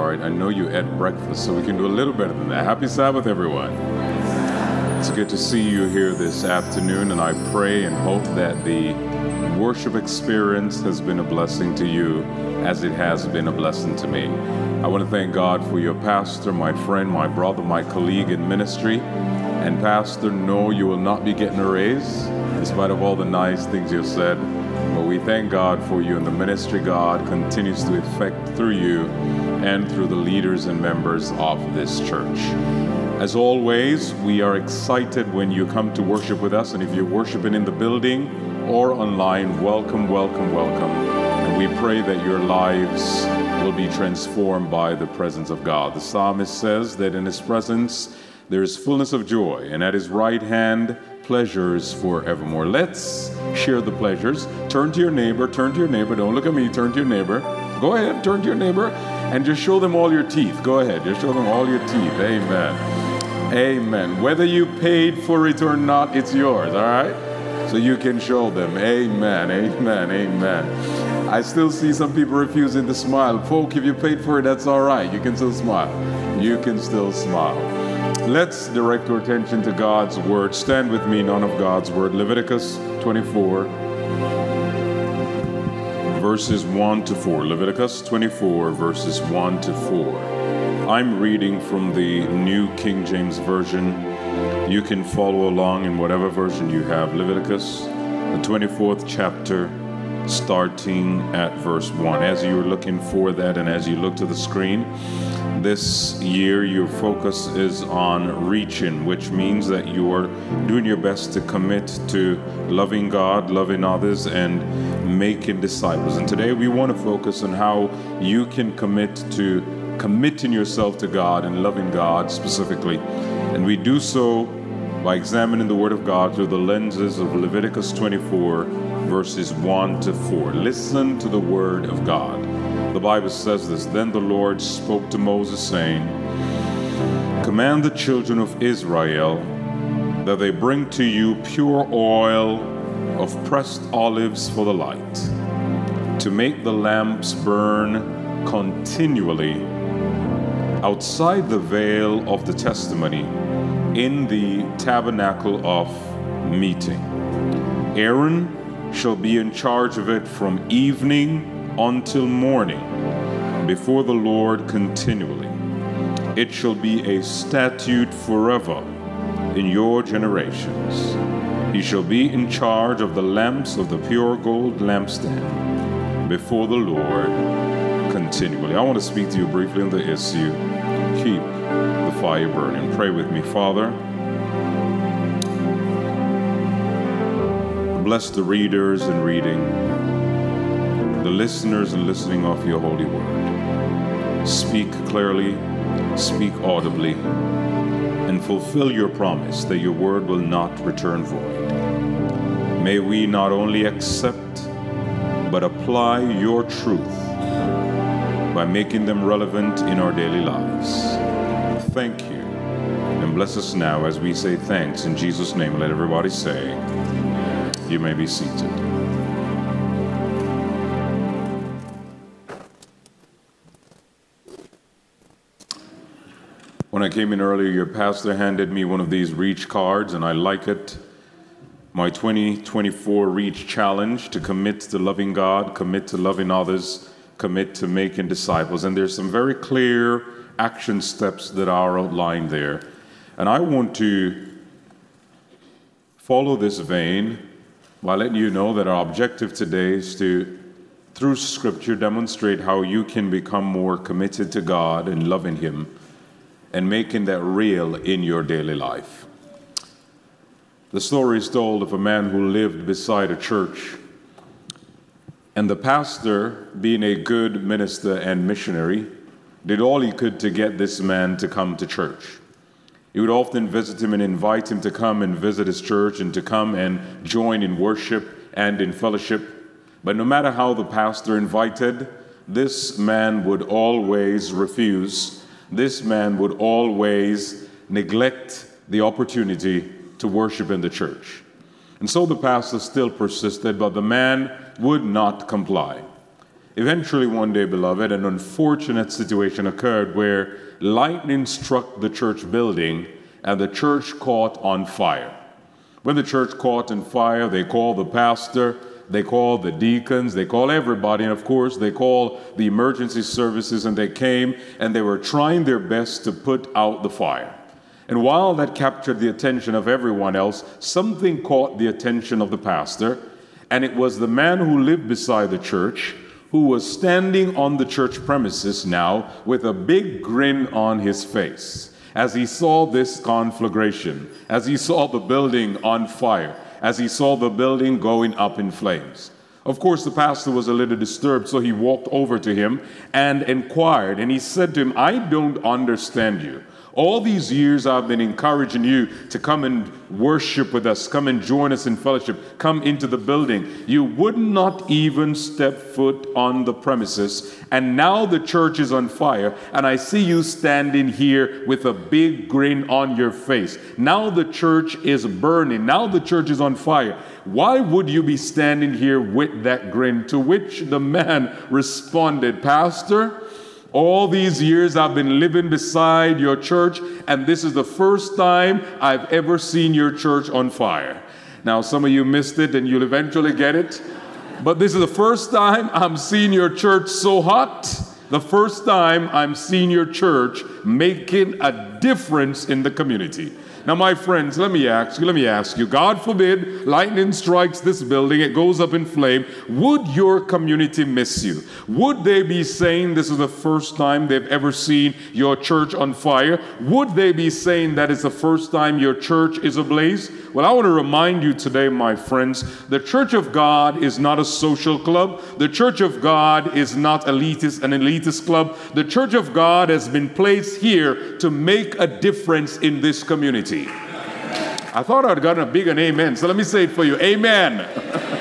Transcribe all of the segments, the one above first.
All right, I know you ate breakfast, so we can do a little better than that. Happy Sabbath, everyone. It's good to see you here this afternoon, and I pray and hope that the worship experience has been a blessing to you as it has been a blessing to me. I want to thank God for your pastor, my friend, my brother, my colleague in ministry. And, Pastor, no, you will not be getting a raise, in spite of all the nice things you've said. But we thank God for you and the ministry God continues to effect through you and through the leaders and members of this church. As always, we are excited when you come to worship with us, and if you're worshiping in the building or online, welcome, welcome, welcome. And we pray that your lives will be transformed by the presence of God. The psalmist says that in his presence there is fullness of joy, and at his right hand, pleasures forevermore. Let's share the pleasures. Turn to your neighbor, turn to your neighbor. Don't look at me, turn to your neighbor. Go ahead, turn to your neighbor and just show them all your teeth. Go ahead, just show them all your teeth. Amen. Amen. Whether you paid for it or not, it's yours, all right? So you can show them. Amen. Amen. Amen. I still see some people refusing to smile. Folk, if you paid for it, that's all right. You can still smile. You can still smile. Let's direct our attention to God's word. Stand with me, none of God's word. Leviticus 24, verses 1 to 4. Leviticus 24, verses 1 to 4. I'm reading from the New King James Version. You can follow along in whatever version you have. Leviticus, the 24th chapter, starting at verse 1. As you're looking for that and as you look to the screen, this year your focus is on reaching, which means that you are doing your best to commit to loving God, loving others, and making disciples. And today we want to focus on how you can commit to committing yourself to God and loving God specifically. And we do so by examining the Word of God through the lenses of Leviticus 24, verses 1 to 4. Listen to the Word of God. The Bible says this Then the Lord spoke to Moses, saying, Command the children of Israel that they bring to you pure oil of pressed olives for the light, to make the lamps burn continually outside the veil of the testimony in the tabernacle of meeting. Aaron shall be in charge of it from evening until morning before the Lord continually. It shall be a statute forever in your generations. He shall be in charge of the lamps of the pure gold lampstand before the Lord continually. I want to speak to you briefly on the issue. Keep the fire burning. Pray with me, Father. Bless the readers and reading, the listeners and listening of your holy word. Speak clearly, speak audibly, and fulfill your promise that your word will not return void. May we not only accept, but apply your truth by making them relevant in our daily lives. Thank you. And bless us now as we say thanks in Jesus' name. Let everybody say, You may be seated. Came in earlier, your pastor handed me one of these reach cards, and I like it. My 2024 Reach Challenge to commit to loving God, commit to loving others, commit to making disciples. And there's some very clear action steps that are outlined there. And I want to follow this vein by letting you know that our objective today is to, through Scripture, demonstrate how you can become more committed to God and loving Him and making that real in your daily life. The story is told of a man who lived beside a church, and the pastor, being a good minister and missionary, did all he could to get this man to come to church. He would often visit him and invite him to come and visit his church and to come and join in worship and in fellowship. But no matter how the pastor invited, this man would always refuse. This man would always neglect the opportunity to worship in the church. And so the pastor still persisted, but the man would not comply. Eventually, one day, beloved, an unfortunate situation occurred where lightning struck the church building and the church caught on fire. When the church caught on fire, they called the pastor, they called the deacons, they called everybody, and of course, they called the emergency services, and they came and they were trying their best to put out the fire. And while that captured the attention of everyone else, something caught the attention of the pastor, and it was the man who lived beside the church who was standing on the church premises now with a big grin on his face as he saw this conflagration, as he saw the building on fire, as he saw the building going up in flames. Of course, the pastor was a little disturbed, so he walked over to him and inquired, and he said to him, I don't understand you. All these years I've been encouraging you to come and worship with us, come and join us in fellowship, come into the building. You would not even step foot on the premises. And now the church is on fire, and I see you standing here with a big grin on your face. Now the church is burning. Now the church is on fire. Why would you be standing here with that grin? To which the man responded, Pastor, all these years I've been living beside your church, and this is the first time I've ever seen your church on fire. Now, some of you missed it, and you'll eventually get it. But this is the first time I'm seeing your church so hot. The first time I'm seeing your church making a difference in the community. Now, my friends, let me ask you, let me ask you, God forbid lightning strikes this building, it goes up in flame. Would your community miss you? Would they be saying this is the first time they've ever seen your church on fire? Would they be saying that it's the first time your church is ablaze? Well, I want to remind you today, my friends, the church of God is not a social club. The church of God is not elitist, an elitist club. The church of God has been placed here to make a difference in this community. I thought I'd gotten a big an amen, so let me say it for you. Amen.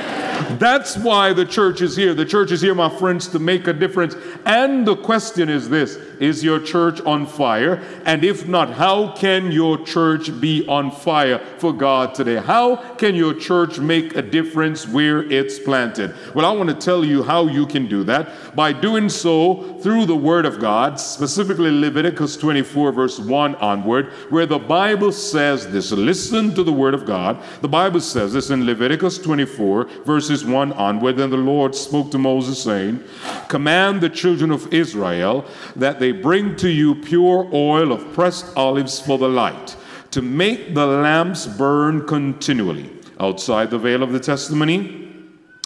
That's why the church is here. The church is here, my friends, to make a difference. And the question is this Is your church on fire? And if not, how can your church be on fire for God today? How can your church make a difference where it's planted? Well, I want to tell you how you can do that by doing so through the Word of God, specifically Leviticus 24, verse 1 onward, where the Bible says this. Listen to the Word of God. The Bible says this in Leviticus 24, verses verses 1 onward, then the Lord spoke to Moses, saying, Command the children of Israel that they bring to you pure oil of pressed olives for the light, to make the lamps burn continually. Outside the veil of the testimony,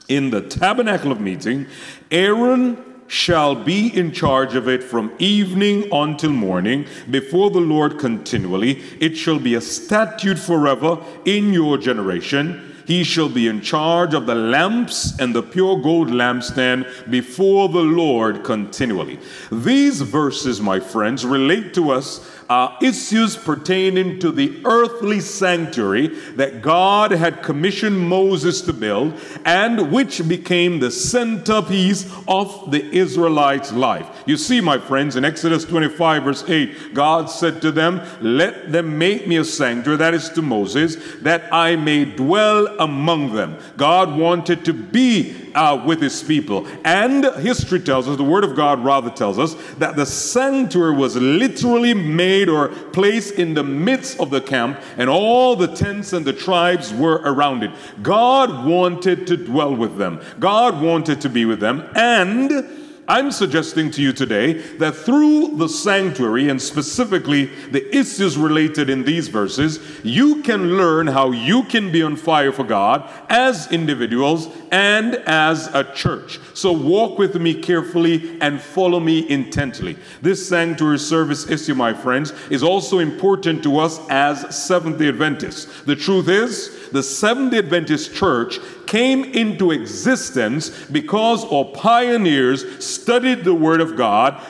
in the tabernacle of meeting, Aaron shall be in charge of it from evening until morning before the Lord continually. It shall be a statute forever in your generation he shall be in charge of the lamps and the pure gold lampstand before the Lord continually. These verses, my friends, relate to us uh, issues pertaining to the earthly sanctuary that God had commissioned Moses to build and which became the centerpiece of the Israelites' life. You see, my friends, in Exodus 25, verse 8, God said to them, Let them make me a sanctuary, that is to Moses, that I may dwell among them. God wanted to be uh, with his people. And history tells us, the word of God rather tells us, that the sanctuary was literally made or placed in the midst of the camp, and all the tents and the tribes were around it. God wanted to dwell with them, God wanted to be with them, and I'm suggesting to you today that through the sanctuary and specifically the issues related in these verses, you can learn how you can be on fire for God as individuals and as a church. So walk with me carefully and follow me intently. This sanctuary service issue, my friends, is also important to us as Seventh day Adventists. The truth is, the Seventh day Adventist church came into existence because our pioneers studied the Word of God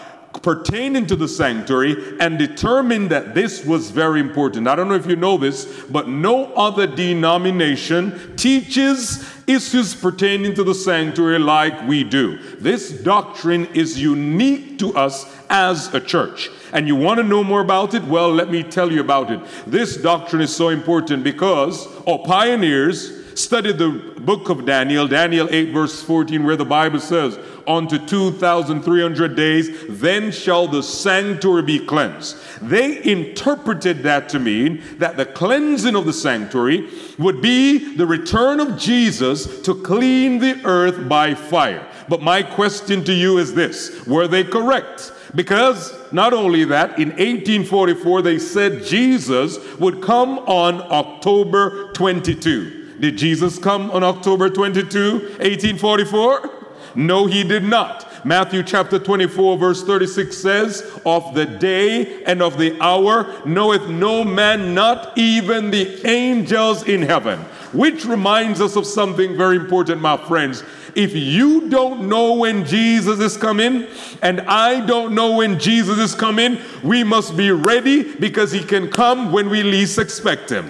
pertaining to the sanctuary and determined that this was very important. I don't know if you know this, but no other denomination teaches issues pertaining to the sanctuary like we do. This doctrine is unique to us as a church. And you want to know more about it? Well, let me tell you about it. This doctrine is so important because our pioneers studied the book of Daniel, Daniel 8, verse 14, where the Bible says, Unto 2,300 days, then shall the sanctuary be cleansed. They interpreted that to mean that the cleansing of the sanctuary would be the return of Jesus to clean the earth by fire. But my question to you is this Were they correct? Because not only that, in 1844, they said Jesus would come on October 22. Did Jesus come on October 22, 1844? No, he did not. Matthew chapter 24, verse 36 says, Of the day and of the hour knoweth no man, not even the angels in heaven. Which reminds us of something very important, my friends. If you don't know when Jesus is coming, and I don't know when Jesus is coming, we must be ready because he can come when we least expect him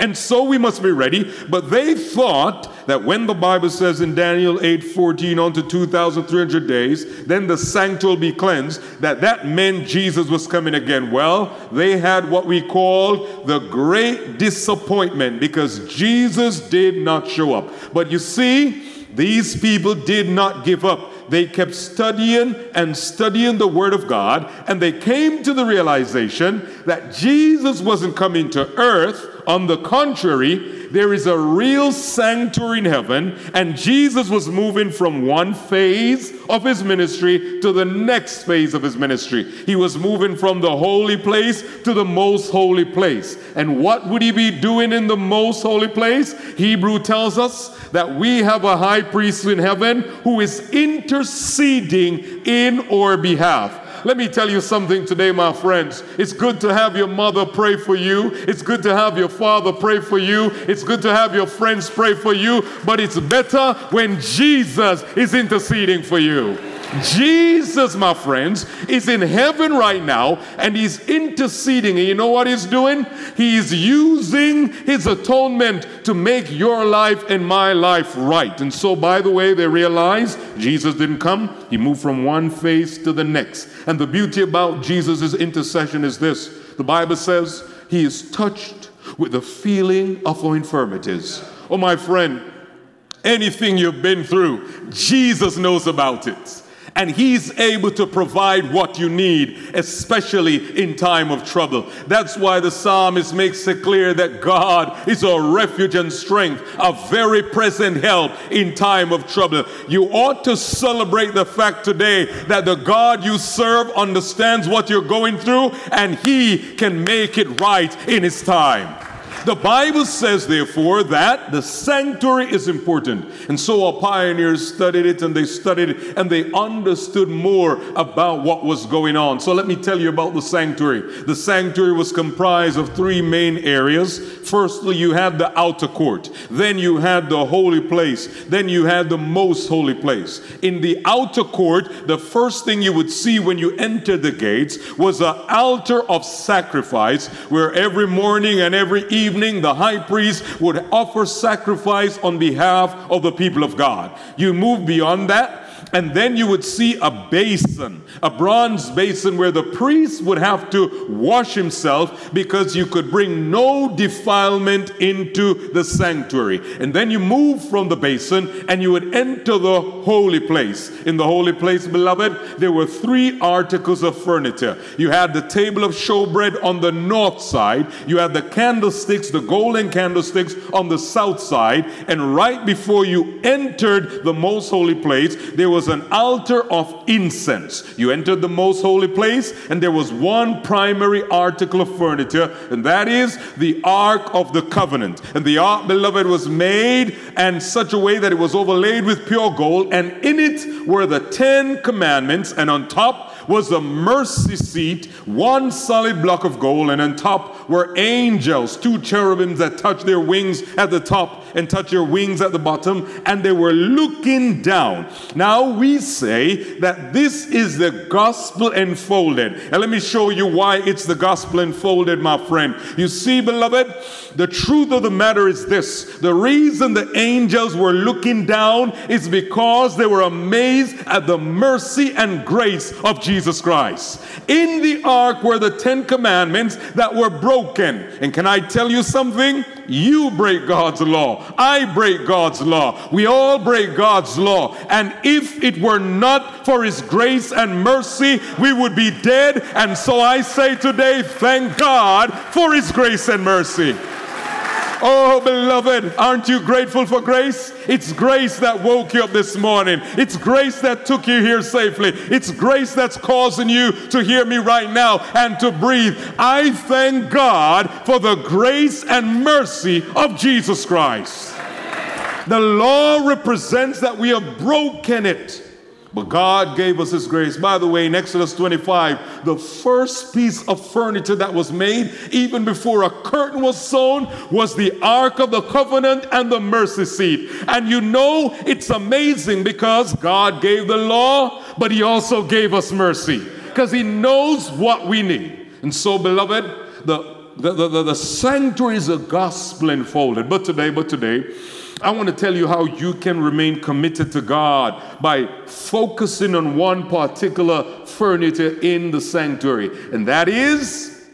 and so we must be ready. But they thought that when the Bible says in Daniel 8 14 on to 2,300 days, then the sanctuary will be cleansed, that that meant Jesus was coming again. Well, they had what we call the great disappointment because Jesus did not show up. But you see, these people did not give up they kept studying and studying the Word of God, and they came to the realization that Jesus wasn't coming to earth. On the contrary, there is a real sanctuary in heaven, and Jesus was moving from one phase of his ministry to the next phase of his ministry. He was moving from the holy place to the most holy place. And what would he be doing in the most holy place? Hebrew tells us that we have a high priest in heaven who is interceding in our behalf. Let me tell you something today, my friends. It's good to have your mother pray for you. It's good to have your father pray for you. It's good to have your friends pray for you. But it's better when Jesus is interceding for you. Jesus, my friends, is in heaven right now and he's interceding. And you know what he's doing? He's using his atonement to make your life and my life right. And so, by the way, they realize Jesus didn't come, he moved from one phase to the next. And the beauty about Jesus' intercession is this the Bible says he is touched with the feeling of our infirmities. Oh, my friend, anything you've been through, Jesus knows about it and He's able to provide what you need, especially in time of trouble. That's why the psalmist makes it clear that God is a refuge and strength, a very present help in time of trouble. You ought to celebrate the fact today that the God you serve understands what you're going through and He can make it right in His time. The Bible says, therefore, that the sanctuary is important. And so our pioneers studied it and they studied it and they understood more about what was going on. So let me tell you about the sanctuary. The sanctuary was comprised of three main areas. Firstly, you had the outer court, then you had the holy place, then you had the most holy place. In the outer court, the first thing you would see when you entered the gates was an altar of sacrifice where every morning and every evening evening, the high priest would offer sacrifice on behalf of the people of God. You move beyond that, and then you would see a basin, a bronze basin where the priest would have to wash himself because you could bring no defilement into the sanctuary. And then you move from the basin and you would enter the holy place. In the holy place, beloved, there were three articles of furniture. You had the table of showbread on the north side, you had the candlesticks, the golden candlesticks on the south side, and right before you entered the most holy place, there was was an altar of incense. You entered the most holy place, and there was one primary article of furniture, and that is the Ark of the Covenant. And the Ark, beloved, was made in such a way that it was overlaid with pure gold, and in it were the Ten Commandments, and on top was a mercy seat, one solid block of gold, and on top were angels, two cherubims that touched their wings at the top and touch your wings at the bottom, and they were looking down. Now we say that this is the gospel enfolded. And let me show you why it's the gospel enfolded, my friend. You see, beloved, the truth of the matter is this the reason the angels were looking down is because they were amazed at the mercy and grace of Jesus Christ. In the ark were the Ten Commandments that were broken. And can I tell you something? You break God's law. I break God's law. We all break God's law. And if it were not for His grace and mercy, we would be dead. And so I say today, thank God for His grace and mercy. Oh, beloved, aren't you grateful for grace? It's grace that woke you up this morning. It's grace that took you here safely. It's grace that's causing you to hear me right now and to breathe. I thank God for the grace and mercy of Jesus Christ. The law represents that we have broken it. But God gave us His grace. By the way, in Exodus 25, the first piece of furniture that was made, even before a curtain was sewn, was the Ark of the Covenant and the mercy seat. And you know, it's amazing because God gave the law, but He also gave us mercy because He knows what we need. And so, beloved, the, the, the, the sanctuary is a gospel unfolded. But today, but today, I want to tell you how you can remain committed to God by focusing on one particular furniture in the sanctuary, and that is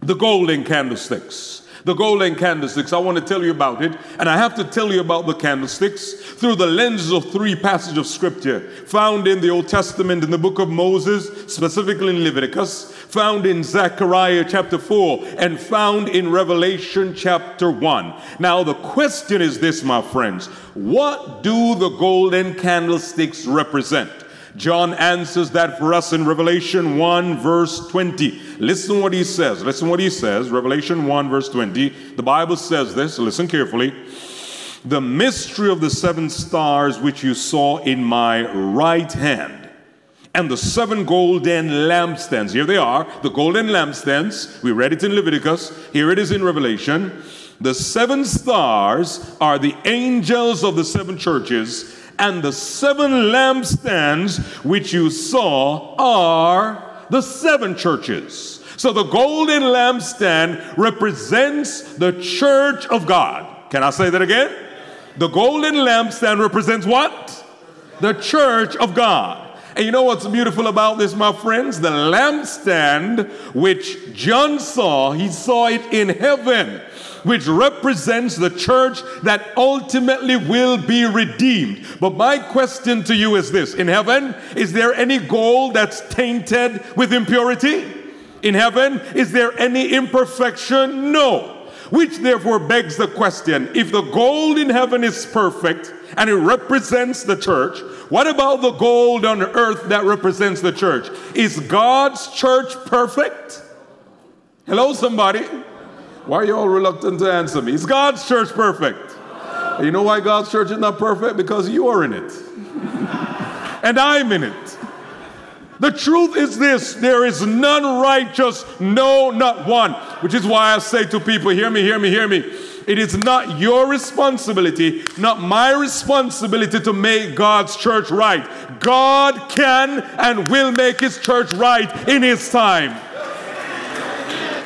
the golden candlesticks the golden candlesticks. I want to tell you about it, and I have to tell you about the candlesticks through the lenses of three passages of scripture found in the Old Testament in the book of Moses, specifically in Leviticus, found in Zechariah chapter 4, and found in Revelation chapter 1. Now, the question is this, my friends what do the golden candlesticks represent? John answers that for us in Revelation 1, verse 20. Listen what he says. Listen what he says. Revelation 1, verse 20. The Bible says this. Listen carefully. The mystery of the seven stars which you saw in my right hand, and the seven golden lampstands. Here they are, the golden lampstands. We read it in Leviticus. Here it is in Revelation. The seven stars are the angels of the seven churches and the seven lampstands which you saw are the seven churches. So the golden lampstand represents the church of God. Can I say that again? The golden lampstand represents what? The church of God. And you know what's beautiful about this, my friends? The lampstand which John saw, he saw it in heaven which represents the church that ultimately will be redeemed. But my question to you is this In heaven, is there any gold that's tainted with impurity? In heaven, is there any imperfection? No. Which therefore begs the question if the gold in heaven is perfect and it represents the church, what about the gold on earth that represents the church? Is God's church perfect? Hello, somebody. Why are you all reluctant to answer me? Is God's church perfect? You know why God's church is not perfect? Because you are in it. and I'm in it. The truth is this there is none righteous, no, not one. Which is why I say to people, hear me, hear me, hear me. It is not your responsibility, not my responsibility to make God's church right. God can and will make his church right in his time.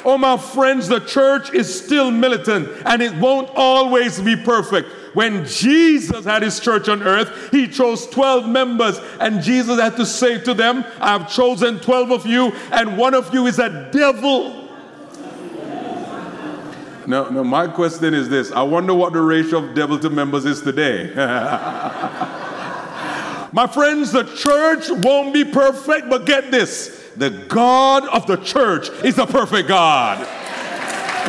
Oh, my friends, the church is still militant and it won't always be perfect. When Jesus had his church on earth, he chose 12 members, and Jesus had to say to them, I have chosen 12 of you, and one of you is a devil. No, no, my question is this I wonder what the ratio of devil to members is today. my friends, the church won't be perfect, but get this the God of the church is a perfect God.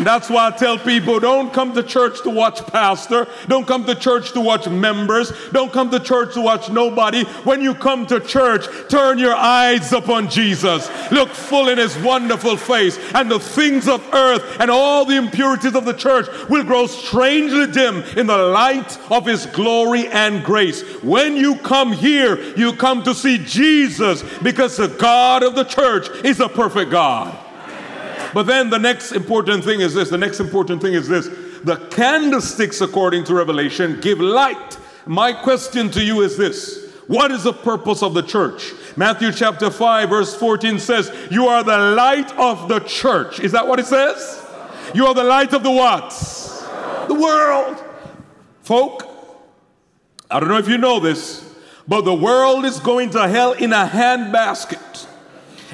That's why I tell people don't come to church to watch pastor. Don't come to church to watch members. Don't come to church to watch nobody. When you come to church, turn your eyes upon Jesus. Look full in his wonderful face, and the things of earth and all the impurities of the church will grow strangely dim in the light of his glory and grace. When you come here, you come to see Jesus because the God of the church is a perfect God. But then the next important thing is this the next important thing is this the candlesticks, according to Revelation, give light. My question to you is this What is the purpose of the church? Matthew chapter 5, verse 14 says, You are the light of the church. Is that what it says? You are the light of the what? The world. Folk, I don't know if you know this, but the world is going to hell in a handbasket.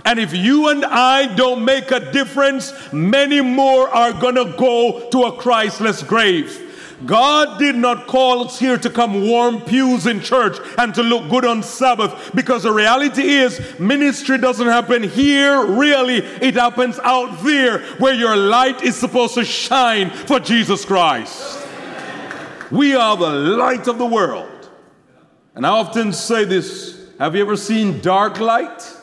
And if you and I don't make a difference, many more are going to go to a Christless grave. God did not call us here to come warm pews in church and to look good on Sabbath because the reality is ministry doesn't happen here, really. It happens out there where your light is supposed to shine for Jesus Christ. We are the light of the world. And I often say this Have you ever seen dark light?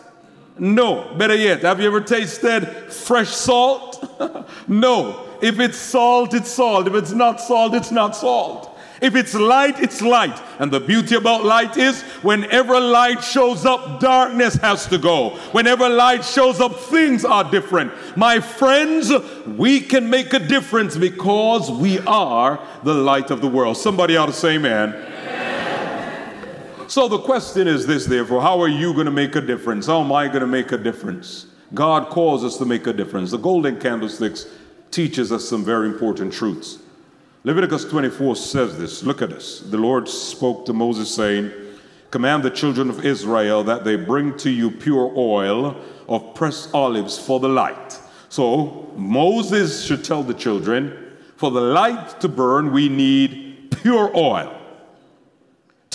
No. Better yet, have you ever tasted fresh salt? no. If it's salt, it's salt. If it's not salt, it's not salt. If it's light, it's light. And the beauty about light is whenever light shows up, darkness has to go. Whenever light shows up, things are different. My friends, we can make a difference because we are the light of the world. Somebody ought to say, man. So the question is this, therefore how are you going to make a difference? How am I going to make a difference? God calls us to make a difference. The golden candlesticks teaches us some very important truths. Leviticus 24 says this. Look at this. The Lord spoke to Moses, saying, Command the children of Israel that they bring to you pure oil of pressed olives for the light. So Moses should tell the children, for the light to burn, we need pure oil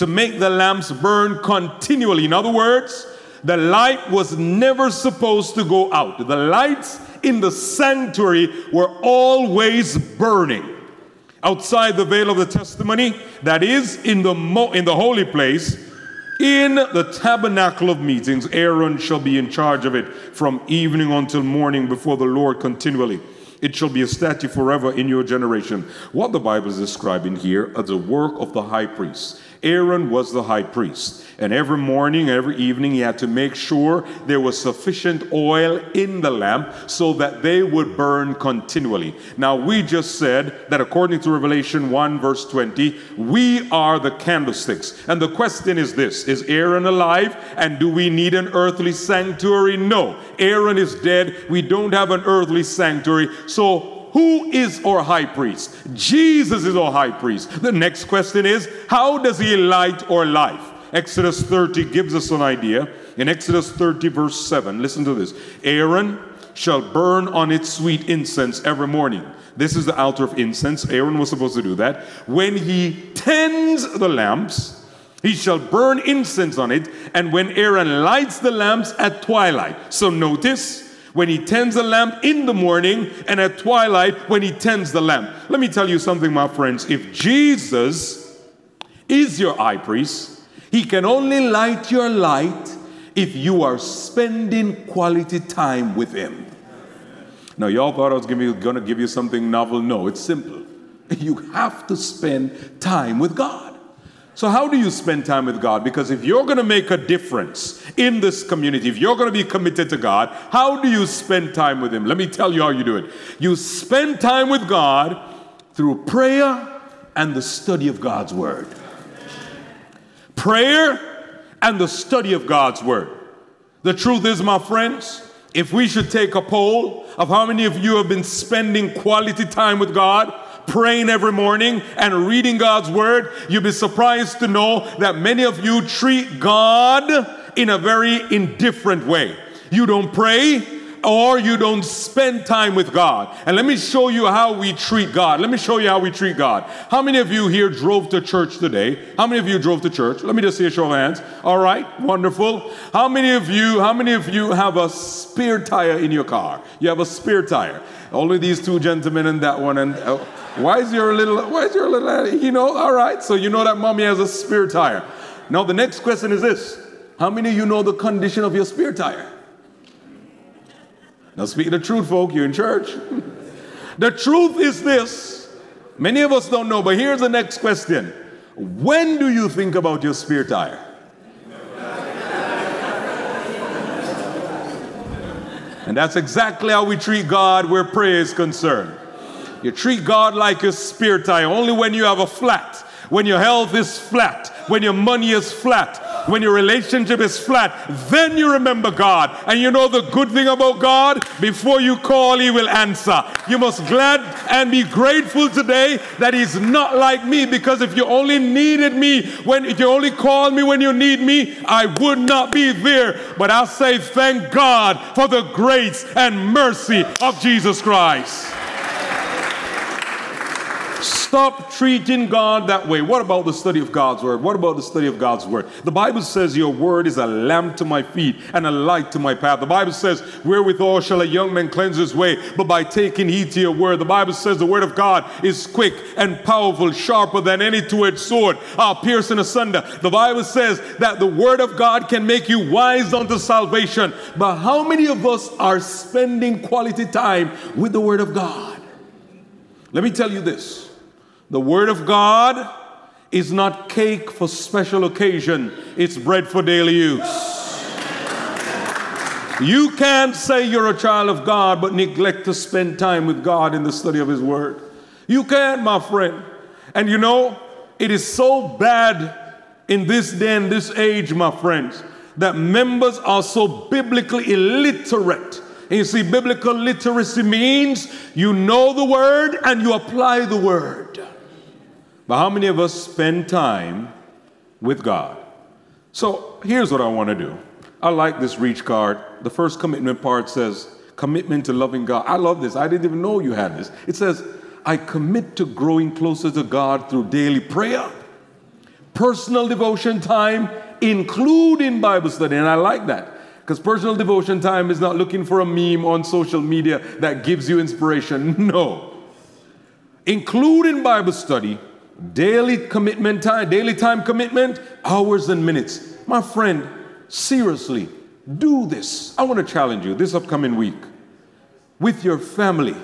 to make the lamps burn continually. In other words, the light was never supposed to go out. The lights in the sanctuary were always burning. Outside the veil of the testimony, that is in the, mo- in the holy place, in the tabernacle of meetings, Aaron shall be in charge of it from evening until morning before the Lord continually. It shall be a statute forever in your generation. What the Bible is describing here as the work of the high priest. Aaron was the high priest. And every morning, every evening, he had to make sure there was sufficient oil in the lamp so that they would burn continually. Now, we just said that according to Revelation 1, verse 20, we are the candlesticks. And the question is this Is Aaron alive? And do we need an earthly sanctuary? No. Aaron is dead. We don't have an earthly sanctuary. So, who is our high priest? Jesus is our high priest. The next question is, how does he light our life? Exodus 30 gives us an idea. In Exodus 30, verse 7, listen to this Aaron shall burn on it sweet incense every morning. This is the altar of incense. Aaron was supposed to do that. When he tends the lamps, he shall burn incense on it. And when Aaron lights the lamps at twilight. So notice, when he tends the lamp in the morning and at twilight when he tends the lamp. Let me tell you something, my friends. If Jesus is your high priest, he can only light your light if you are spending quality time with him. Now, y'all thought I was going to give you something novel. No, it's simple. You have to spend time with God. So, how do you spend time with God? Because if you're going to make a difference in this community, if you're going to be committed to God, how do you spend time with Him? Let me tell you how you do it. You spend time with God through prayer and the study of God's Word. Prayer and the study of God's Word. The truth is, my friends, if we should take a poll of how many of you have been spending quality time with God, praying every morning and reading God's word, you'll be surprised to know that many of you treat God in a very indifferent way. You don't pray, or you don't spend time with God. And let me show you how we treat God. Let me show you how we treat God. How many of you here drove to church today? How many of you drove to church? Let me just see a show of hands. All right, wonderful. How many of you, how many of you have a spare tire in your car? You have a spare tire. Only these two gentlemen and that one and uh, why is your little, why is your little, you know, all right, so you know that mommy has a spare tire. Now, the next question is this How many of you know the condition of your spare tire? Now, speaking the truth, folk, you're in church. the truth is this many of us don't know, but here's the next question When do you think about your spare tire? And that's exactly how we treat God where prayer is concerned. You treat God like a spare tire only when you have a flat, when your health is flat, when your money is flat, when your relationship is flat, then you remember God. And you know the good thing about God? Before you call, He will answer. You must glad and be grateful today that He's not like me because if you only needed me when if you only called me when you need me, I would not be there. But I say thank God for the grace and mercy of Jesus Christ. Stop treating God that way. What about the study of God's word? What about the study of God's word? The Bible says, Your word is a lamp to my feet and a light to my path. The Bible says, Wherewithal shall a young man cleanse his way? But by taking heed to your word. The Bible says, The word of God is quick and powerful, sharper than any two edged sword, uh, piercing asunder. The Bible says that the word of God can make you wise unto salvation. But how many of us are spending quality time with the word of God? Let me tell you this. The Word of God is not cake for special occasion, it's bread for daily use. You can't say you're a child of God but neglect to spend time with God in the study of His Word. You can't, my friend. And you know, it is so bad in this day and this age, my friends, that members are so biblically illiterate. And you see, biblical literacy means you know the Word and you apply the Word. But how many of us spend time with God? So here's what I want to do. I like this reach card. The first commitment part says, commitment to loving God. I love this. I didn't even know you had this. It says, I commit to growing closer to God through daily prayer, personal devotion time, including Bible study. And I like that because personal devotion time is not looking for a meme on social media that gives you inspiration. No. Including Bible study, daily commitment time, daily time commitment, hours and minutes. My friend, seriously, do this. I want to challenge you this upcoming week with your family.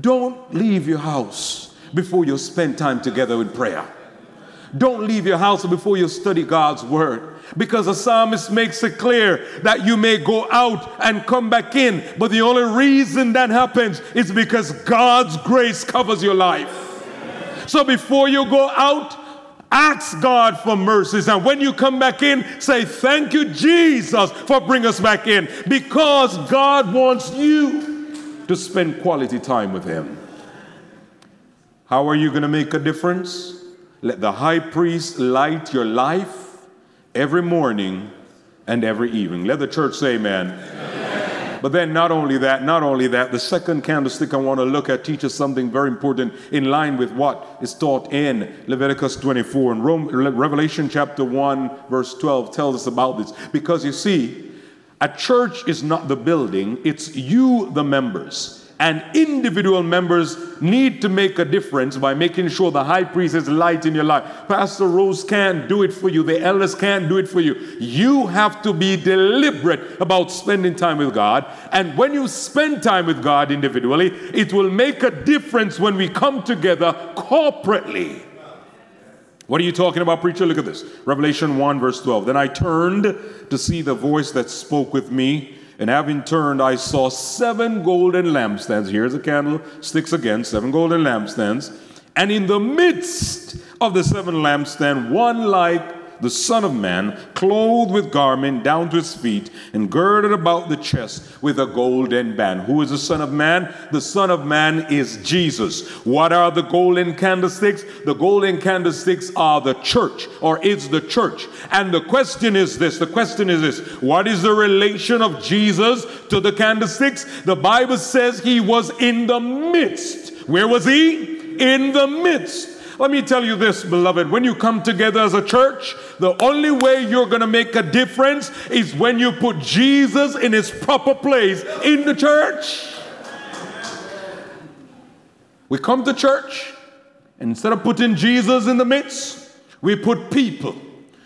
Don't leave your house before you spend time together in prayer. Don't leave your house before you study God's word. Because the psalmist makes it clear that you may go out and come back in, but the only reason that happens is because God's grace covers your life. So before you go out, ask God for mercies. And when you come back in, say, Thank you, Jesus, for bringing us back in. Because God wants you to spend quality time with Him. How are you going to make a difference? Let the high priest light your life every morning and every evening. Let the church say, Amen. amen. But then, not only that, not only that, the second candlestick I want to look at teaches something very important in line with what is taught in Leviticus 24. And Rome, Revelation chapter 1, verse 12 tells us about this. Because you see, a church is not the building, it's you, the members and individual members need to make a difference by making sure the high priest is light in your life. Pastor Rose can't do it for you, the elders can't do it for you. You have to be deliberate about spending time with God. And when you spend time with God individually, it will make a difference when we come together corporately. What are you talking about, preacher? Look at this. Revelation 1, verse 12. Then I turned to see the voice that spoke with me. And having turned, I saw seven golden lampstands. Here's a candle, sticks again, seven golden lampstands. And in the midst of the seven lampstands, one like the Son of Man, clothed with garment down to his feet, and girded about the chest with a golden band. Who is the Son of Man? The Son of Man is Jesus. What are the golden candlesticks? The golden candlesticks are the church, or is the church. And the question is this the question is this what is the relation of Jesus to the candlesticks? The Bible says he was in the midst. Where was he? In the midst. Let me tell you this, beloved. When you come together as a church, the only way you're going to make a difference is when you put Jesus in his proper place in the church. We come to church, and instead of putting Jesus in the midst, we put people.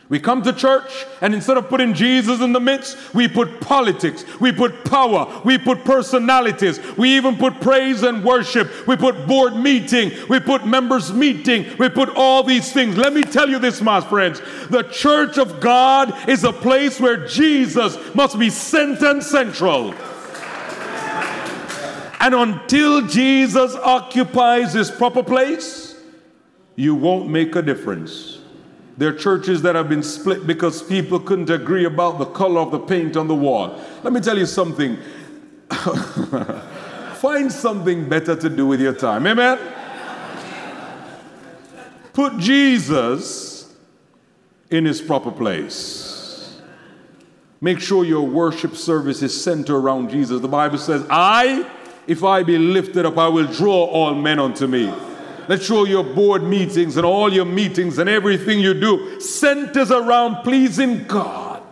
We come to church, and instead of putting Jesus in the midst, we put politics, we put power, we put personalities, we even put praise and worship, we put board meeting, we put members meeting, we put all these things. Let me tell you this, my friends the church of God is a place where Jesus must be center and central. And until Jesus occupies his proper place, you won't make a difference. There are churches that have been split because people couldn't agree about the color of the paint on the wall. Let me tell you something. Find something better to do with your time. Amen? Put Jesus in his proper place. Make sure your worship service is centered around Jesus. The Bible says, I, if I be lifted up, I will draw all men unto me. Let's show your board meetings and all your meetings and everything you do centers around pleasing God.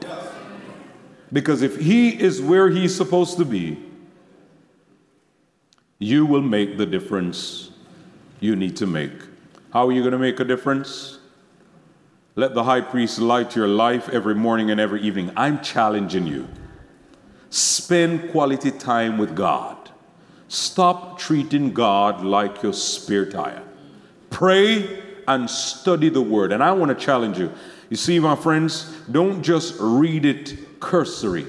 Because if He is where He's supposed to be, you will make the difference you need to make. How are you going to make a difference? Let the high priest light your life every morning and every evening. I'm challenging you. Spend quality time with God. Stop treating God like your spare tire. Pray and study the word. And I want to challenge you. You see, my friends, don't just read it cursory.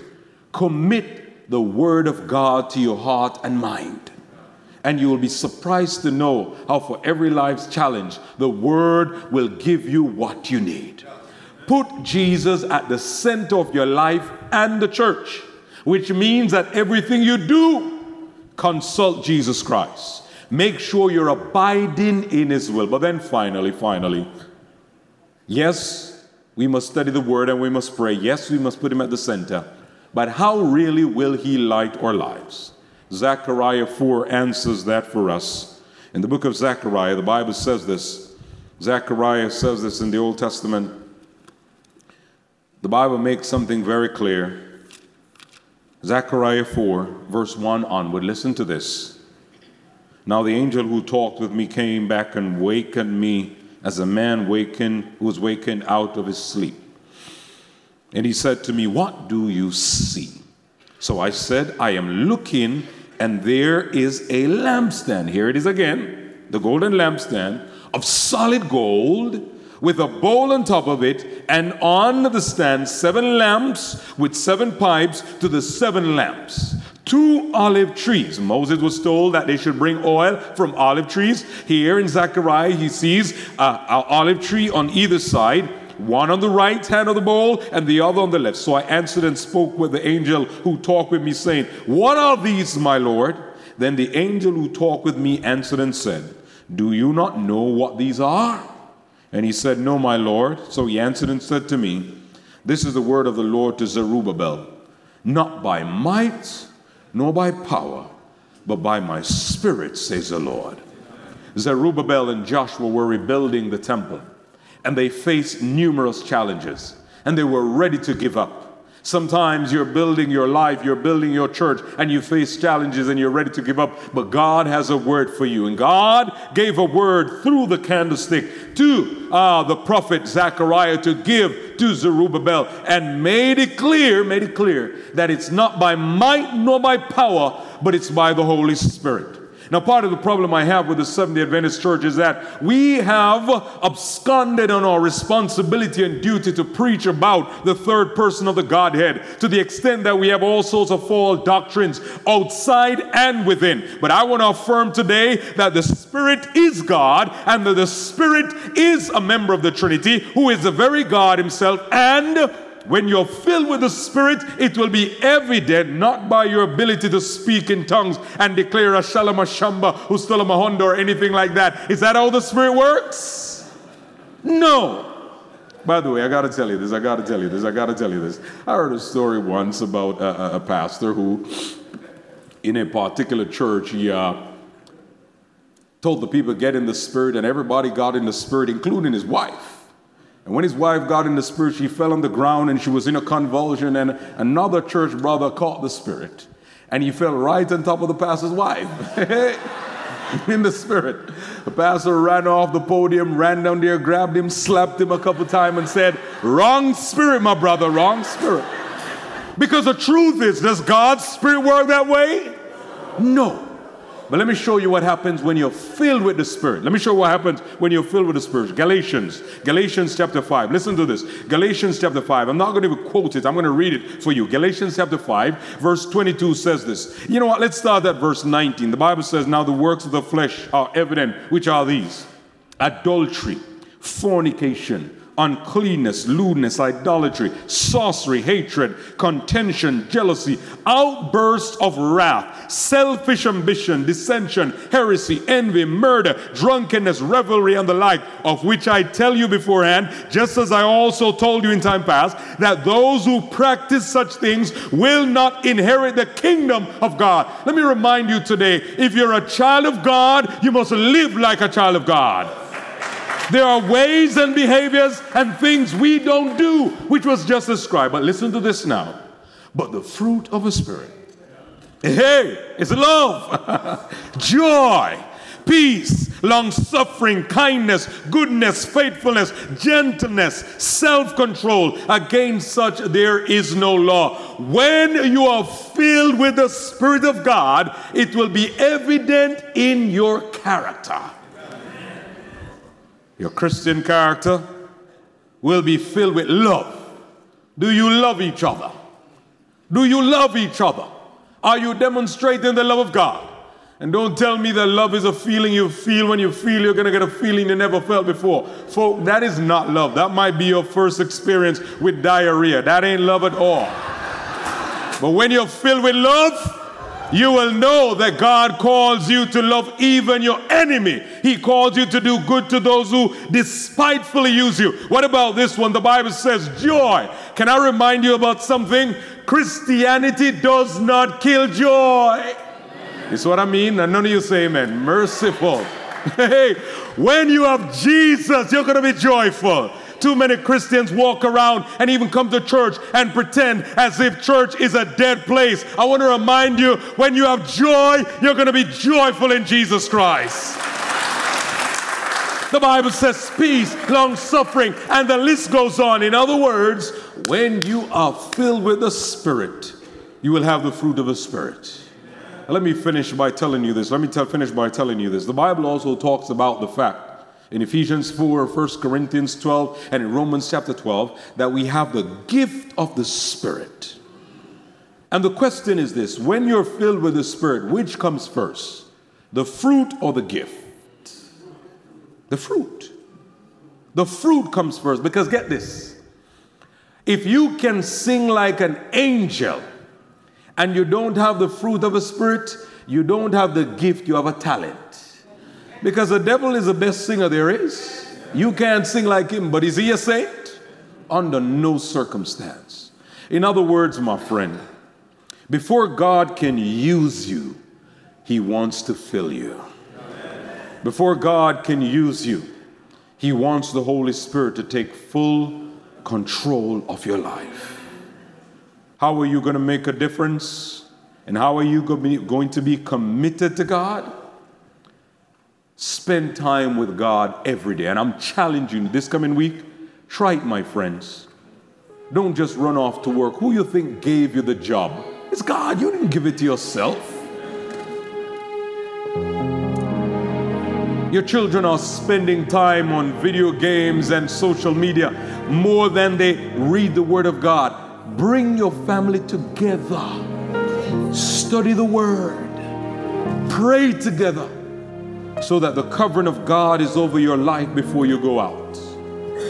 Commit the word of God to your heart and mind. And you will be surprised to know how, for every life's challenge, the word will give you what you need. Put Jesus at the center of your life and the church, which means that everything you do consult Jesus Christ. Make sure you're abiding in His will. But then finally, finally, yes, we must study the Word and we must pray. Yes, we must put Him at the center. But how really will He light our lives? Zechariah 4 answers that for us. In the book of Zechariah, the Bible says this. Zechariah says this in the Old Testament. The Bible makes something very clear. Zechariah 4, verse 1 onward. Listen to this. Now the angel who talked with me came back and wakened me as a man wakened who was wakened out of his sleep. And he said to me, What do you see? So I said, I am looking, and there is a lampstand. Here it is again, the golden lampstand of solid gold with a bowl on top of it, and on the stand, seven lamps with seven pipes to the seven lamps. Two olive trees. Moses was told that they should bring oil from olive trees. Here in Zechariah, he sees an olive tree on either side one on the right hand of the bowl and the other on the left. So I answered and spoke with the angel who talked with me, saying, What are these, my Lord? Then the angel who talked with me answered and said, Do you not know what these are? And he said, No, my Lord. So he answered and said to me, This is the word of the Lord to Zerubbabel, not by might nor by power, but by my spirit, says the Lord. Zerubbabel and Joshua were rebuilding the temple, and they faced numerous challenges, and they were ready to give up. Sometimes you're building your life, you're building your church, and you face challenges and you're ready to give up. But God has a word for you. And God gave a word through the candlestick to uh, the prophet Zechariah to give to Zerubbabel and made it clear, made it clear that it's not by might nor by power, but it's by the Holy Spirit. Now, part of the problem I have with the Seventh day Adventist Church is that we have absconded on our responsibility and duty to preach about the third person of the Godhead to the extent that we have all sorts of false doctrines outside and within. But I want to affirm today that the Spirit is God and that the Spirit is a member of the Trinity who is the very God Himself and when you're filled with the Spirit, it will be evident not by your ability to speak in tongues and declare a shalom a shamba, or anything like that. Is that how the Spirit works? No. By the way, I got to tell you this. I got to tell you this. I got to tell you this. I heard a story once about a, a pastor who, in a particular church, he uh, told the people get in the Spirit, and everybody got in the Spirit, including his wife. And when his wife got in the spirit, she fell on the ground and she was in a convulsion. And another church brother caught the spirit. And he fell right on top of the pastor's wife. in the spirit. The pastor ran off the podium, ran down there, grabbed him, slapped him a couple times, and said, Wrong spirit, my brother, wrong spirit. Because the truth is, does God's spirit work that way? No. But let me show you what happens when you're filled with the Spirit. Let me show you what happens when you're filled with the Spirit. Galatians, Galatians chapter 5. Listen to this. Galatians chapter 5. I'm not going to quote it, I'm going to read it for you. Galatians chapter 5, verse 22 says this. You know what? Let's start at verse 19. The Bible says, Now the works of the flesh are evident, which are these adultery, fornication uncleanness, lewdness, idolatry, sorcery, hatred, contention, jealousy, outbursts of wrath, selfish ambition, dissension, heresy, envy, murder, drunkenness, revelry, and the like, of which I tell you beforehand, just as I also told you in time past, that those who practice such things will not inherit the kingdom of God. Let me remind you today if you're a child of God, you must live like a child of God. There are ways and behaviors and things we don't do, which was just described. But listen to this now. But the fruit of the Spirit, hey, it's love, joy, peace, long suffering, kindness, goodness, faithfulness, gentleness, self control. Against such there is no law. When you are filled with the Spirit of God, it will be evident in your character. Your Christian character will be filled with love. Do you love each other? Do you love each other? Are you demonstrating the love of God? And don't tell me that love is a feeling you feel when you feel you're going to get a feeling you never felt before. For that is not love. That might be your first experience with diarrhea. That ain't love at all. But when you're filled with love, you will know that God calls you to love even your enemy. He calls you to do good to those who despitefully use you. What about this one? The Bible says joy. Can I remind you about something? Christianity does not kill joy. Is what I mean? And none of you say amen. Merciful. Hey, when you have Jesus, you're going to be joyful. Too many Christians walk around and even come to church and pretend as if church is a dead place. I want to remind you when you have joy, you're going to be joyful in Jesus Christ. The Bible says peace, long suffering, and the list goes on. In other words, when you are filled with the Spirit, you will have the fruit of the Spirit. Let me finish by telling you this. Let me finish by telling you this. The Bible also talks about the fact in Ephesians 4, 1 Corinthians 12, and in Romans chapter 12, that we have the gift of the Spirit. And the question is this when you're filled with the Spirit, which comes first? The fruit or the gift? The fruit. The fruit comes first because get this. If you can sing like an angel and you don't have the fruit of a spirit, you don't have the gift, you have a talent. Because the devil is the best singer there is. You can't sing like him, but is he a saint? Under no circumstance. In other words, my friend, before God can use you, he wants to fill you. Before God can use you, he wants the Holy Spirit to take full control of your life. How are you going to make a difference? And how are you going to be committed to God? Spend time with God every day. And I'm challenging you this coming week, try it, my friends. Don't just run off to work. Who you think gave you the job? It's God. You didn't give it to yourself. Your children are spending time on video games and social media more than they read the Word of God. Bring your family together. Study the Word. Pray together so that the covering of God is over your life before you go out.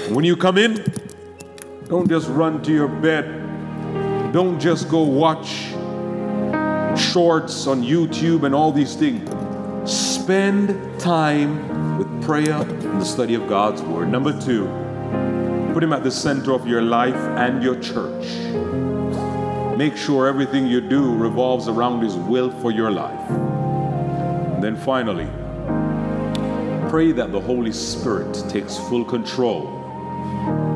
When you come in, don't just run to your bed. Don't just go watch shorts on YouTube and all these things. Spend time with prayer and the study of God's Word. Number two, put Him at the center of your life and your church. Make sure everything you do revolves around His will for your life. And then finally, pray that the Holy Spirit takes full control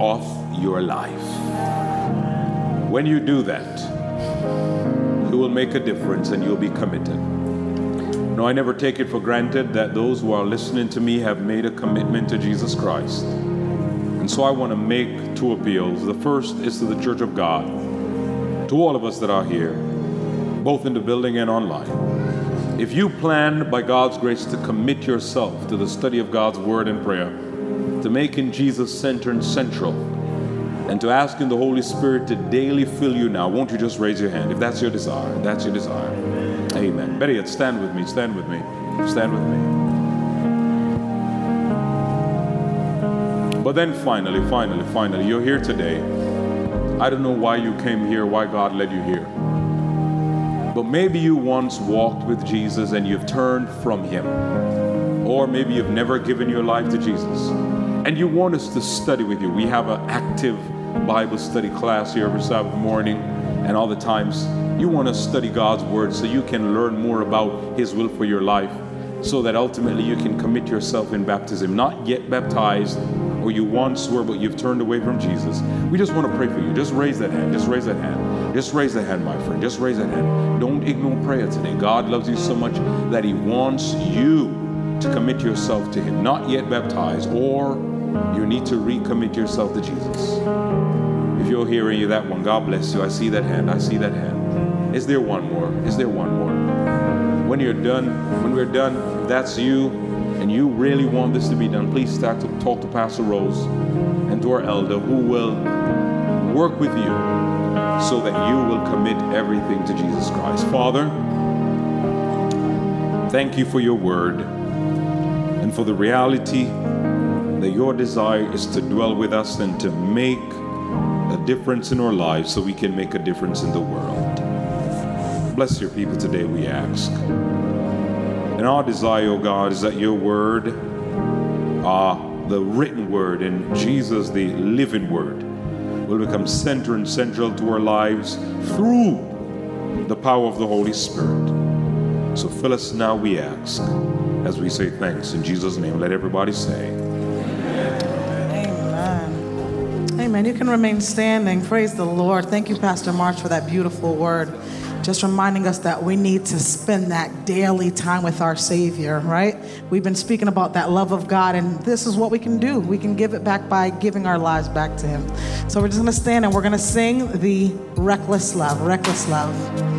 of your life. When you do that, you will make a difference and you'll be committed. No, I never take it for granted that those who are listening to me have made a commitment to Jesus Christ. And so I want to make two appeals. The first is to the Church of God, to all of us that are here, both in the building and online. If you plan by God's grace to commit yourself to the study of God's word and prayer, to making Jesus center and central, and to asking the Holy Spirit to daily fill you now, won't you just raise your hand if that's your desire? That's your desire. Amen. Better yet, stand with me, stand with me, stand with me. But then finally, finally, finally, you're here today. I don't know why you came here, why God led you here. But maybe you once walked with Jesus and you've turned from him. Or maybe you've never given your life to Jesus. And you want us to study with you. We have an active Bible study class here every Sabbath morning and all the times. You want to study God's Word so you can learn more about His will for your life so that ultimately you can commit yourself in baptism. Not yet baptized, or you once were, but you've turned away from Jesus. We just want to pray for you. Just raise that hand. Just raise that hand. Just raise that hand, my friend. Just raise that hand. Don't ignore prayer today. God loves you so much that He wants you to commit yourself to Him. Not yet baptized, or you need to recommit yourself to Jesus. If you're hearing you that one, God bless you. I see that hand. I see that hand. Is there one more? Is there one more? When you're done, when we're done, that's you and you really want this to be done, please start to talk to Pastor Rose and to our elder who will work with you so that you will commit everything to Jesus Christ. Father, thank you for your word and for the reality that your desire is to dwell with us and to make a difference in our lives so we can make a difference in the world. Bless your people today, we ask. And our desire, O oh God, is that your word, uh, the written word, and Jesus, the living word, will become center and central to our lives through the power of the Holy Spirit. So fill us now, we ask, as we say thanks in Jesus' name. Let everybody say, Amen. Amen. You can remain standing. Praise the Lord. Thank you, Pastor Marsh, for that beautiful word. Just reminding us that we need to spend that daily time with our Savior, right? We've been speaking about that love of God, and this is what we can do. We can give it back by giving our lives back to Him. So we're just to stand and we're to sing the Reckless Love. Reckless Love.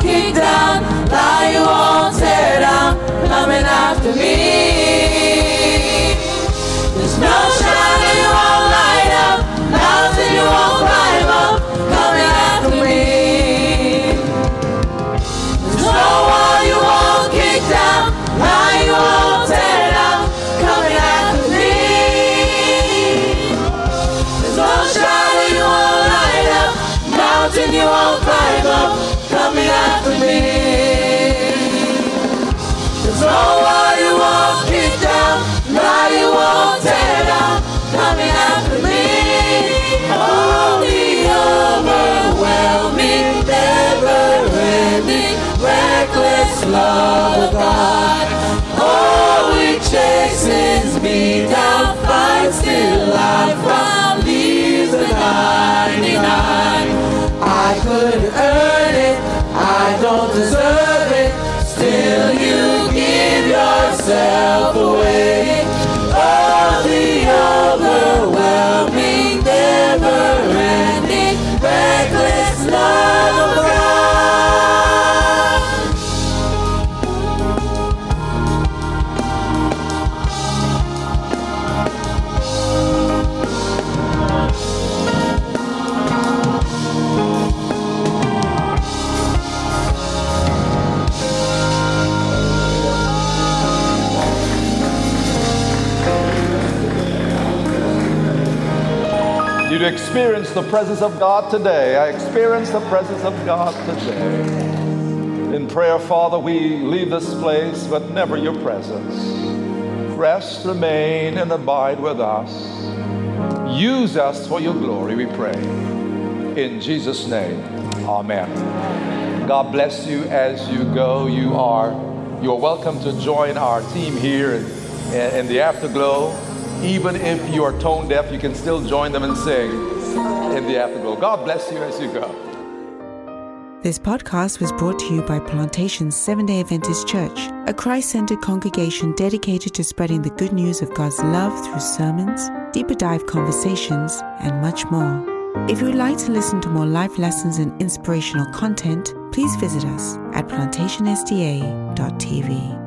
love of God. Oh, it chases me down, finds still I found leaves the 99. I couldn't earn it, I don't deserve experience the presence of God today. I experience the presence of God today. In prayer, Father, we leave this place, but never your presence. Rest, remain, and abide with us. Use us for your glory, we pray. In Jesus' name, amen. God bless you as you go. You are you're welcome to join our team here in, in the afterglow. Even if you are tone deaf, you can still join them and sing in the afterglow. God bless you as you go. This podcast was brought to you by Plantation Seven day Adventist Church, a Christ centered congregation dedicated to spreading the good news of God's love through sermons, deeper dive conversations, and much more. If you would like to listen to more life lessons and inspirational content, please visit us at plantationsda.tv.